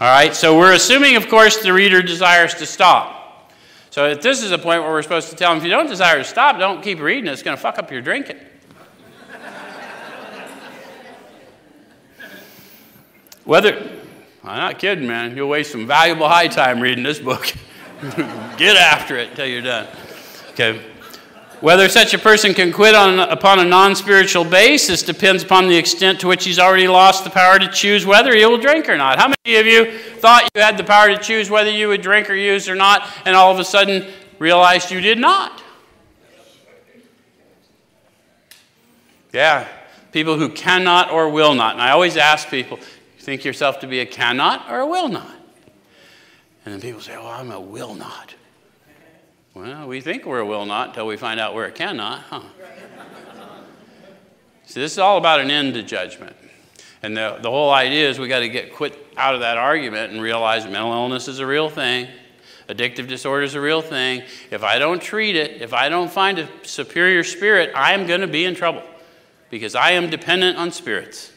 All right, so we're assuming, of course, the reader desires to stop. So if this is a point where we're supposed to tell them, if you don't desire to stop, don't keep reading. It's going to fuck up your drinking. Whether, I'm not kidding, man. You'll waste some valuable high time reading this book. Get after it until you're done. Okay. Whether such a person can quit on, upon a non spiritual basis depends upon the extent to which he's already lost the power to choose whether he will drink or not. How many of you thought you had the power to choose whether you would drink or use or not, and all of a sudden realized you did not? Yeah, people who cannot or will not. And I always ask people, think yourself to be a cannot or a will not? And then people say, oh, I'm a will not. Well, we think we're a will not until we find out we're a cannot, huh? so this is all about an end to judgment. And the, the whole idea is we got to get quit out of that argument and realize mental illness is a real thing. Addictive disorder is a real thing. If I don't treat it, if I don't find a superior spirit, I am going to be in trouble because I am dependent on spirits.